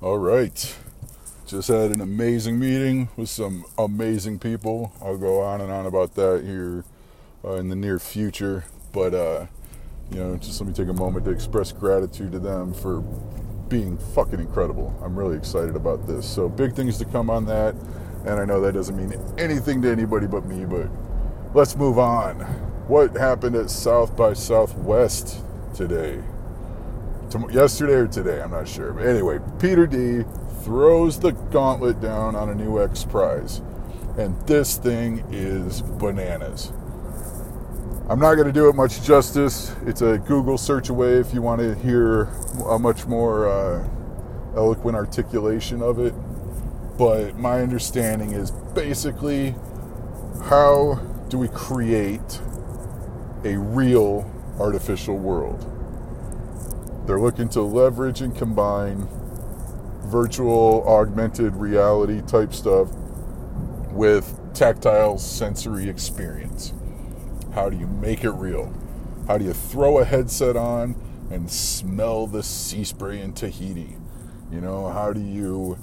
All right. Just had an amazing meeting with some amazing people. I'll go on and on about that here uh, in the near future. But, uh, you know, just let me take a moment to express gratitude to them for being fucking incredible. I'm really excited about this. So, big things to come on that. And I know that doesn't mean anything to anybody but me, but let's move on. What happened at South by Southwest today? Yesterday or today, I'm not sure. But anyway, Peter D throws the gauntlet down on a new X Prize. And this thing is bananas. I'm not going to do it much justice. It's a Google search away if you want to hear a much more uh, eloquent articulation of it. But my understanding is basically how do we create a real artificial world? They're looking to leverage and combine virtual augmented reality type stuff with tactile sensory experience. How do you make it real? How do you throw a headset on and smell the sea spray in Tahiti? You know, how do you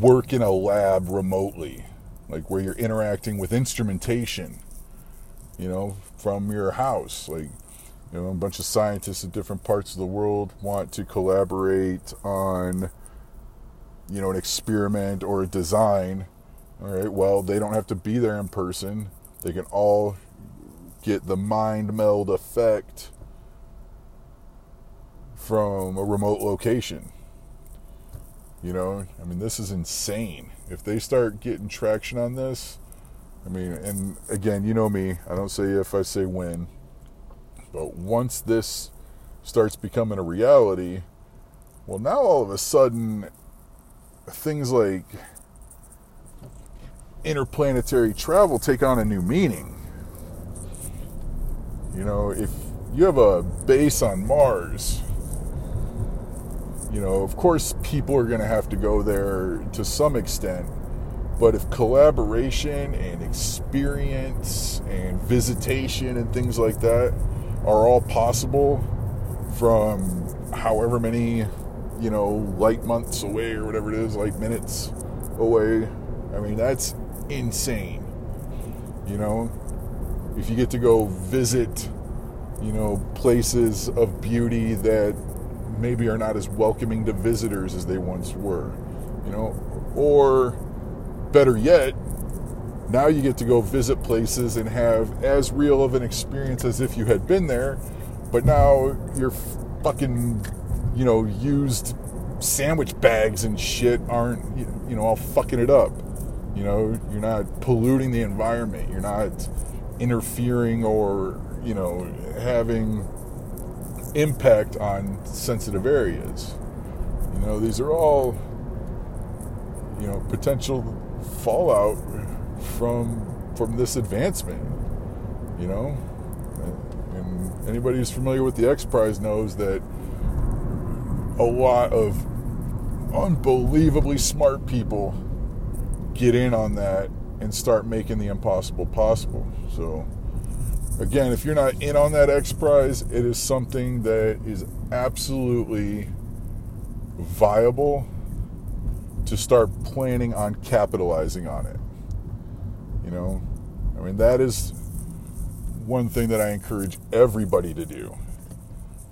work in a lab remotely, like where you're interacting with instrumentation, you know, from your house? Like, you know, a bunch of scientists in different parts of the world want to collaborate on, you know, an experiment or a design. All right, well, they don't have to be there in person. They can all get the mind meld effect from a remote location. You know, I mean, this is insane. If they start getting traction on this, I mean, and again, you know me, I don't say if, I say when. But once this starts becoming a reality, well, now all of a sudden, things like interplanetary travel take on a new meaning. You know, if you have a base on Mars, you know, of course, people are going to have to go there to some extent. But if collaboration and experience and visitation and things like that are all possible from however many, you know, light months away or whatever it is, light minutes away. I mean, that's insane. You know, if you get to go visit, you know, places of beauty that maybe are not as welcoming to visitors as they once were, you know, or better yet, now you get to go visit places and have as real of an experience as if you had been there, but now you're fucking, you know, used sandwich bags and shit aren't, you know, all fucking it up. You know, you're not polluting the environment. You're not interfering or, you know, having impact on sensitive areas. You know, these are all, you know, potential fallout from from this advancement. You know, and anybody who's familiar with the X Prize knows that a lot of unbelievably smart people get in on that and start making the impossible possible. So, again, if you're not in on that X Prize, it is something that is absolutely viable to start planning on capitalizing on it. You know, I mean, that is one thing that I encourage everybody to do.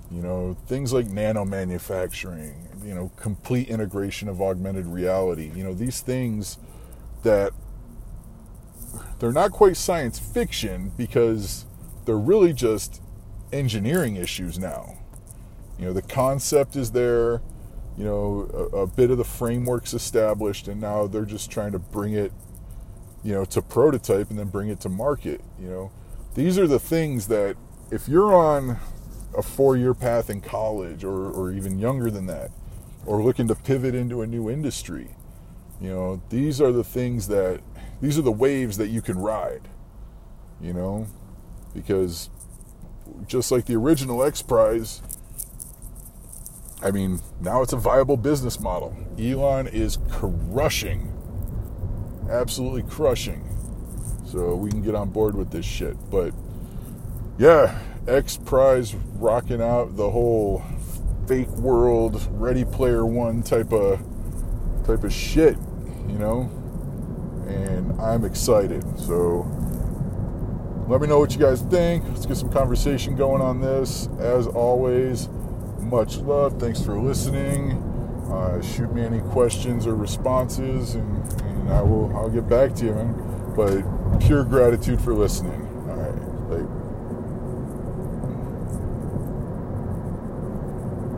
You know, things like nano manufacturing, you know, complete integration of augmented reality, you know, these things that they're not quite science fiction because they're really just engineering issues now. You know, the concept is there, you know, a, a bit of the framework's established, and now they're just trying to bring it you know, to prototype and then bring it to market. You know, these are the things that if you're on a four year path in college or, or even younger than that, or looking to pivot into a new industry, you know, these are the things that, these are the waves that you can ride, you know, because just like the original X Prize, I mean, now it's a viable business model. Elon is crushing absolutely crushing. So we can get on board with this shit. But yeah, X Prize rocking out the whole fake world, Ready Player One type of type of shit, you know? And I'm excited. So let me know what you guys think. Let's get some conversation going on this. As always, much love. Thanks for listening. Uh, shoot me any questions or responses, and, and I will. I'll get back to you, man. But pure gratitude for listening.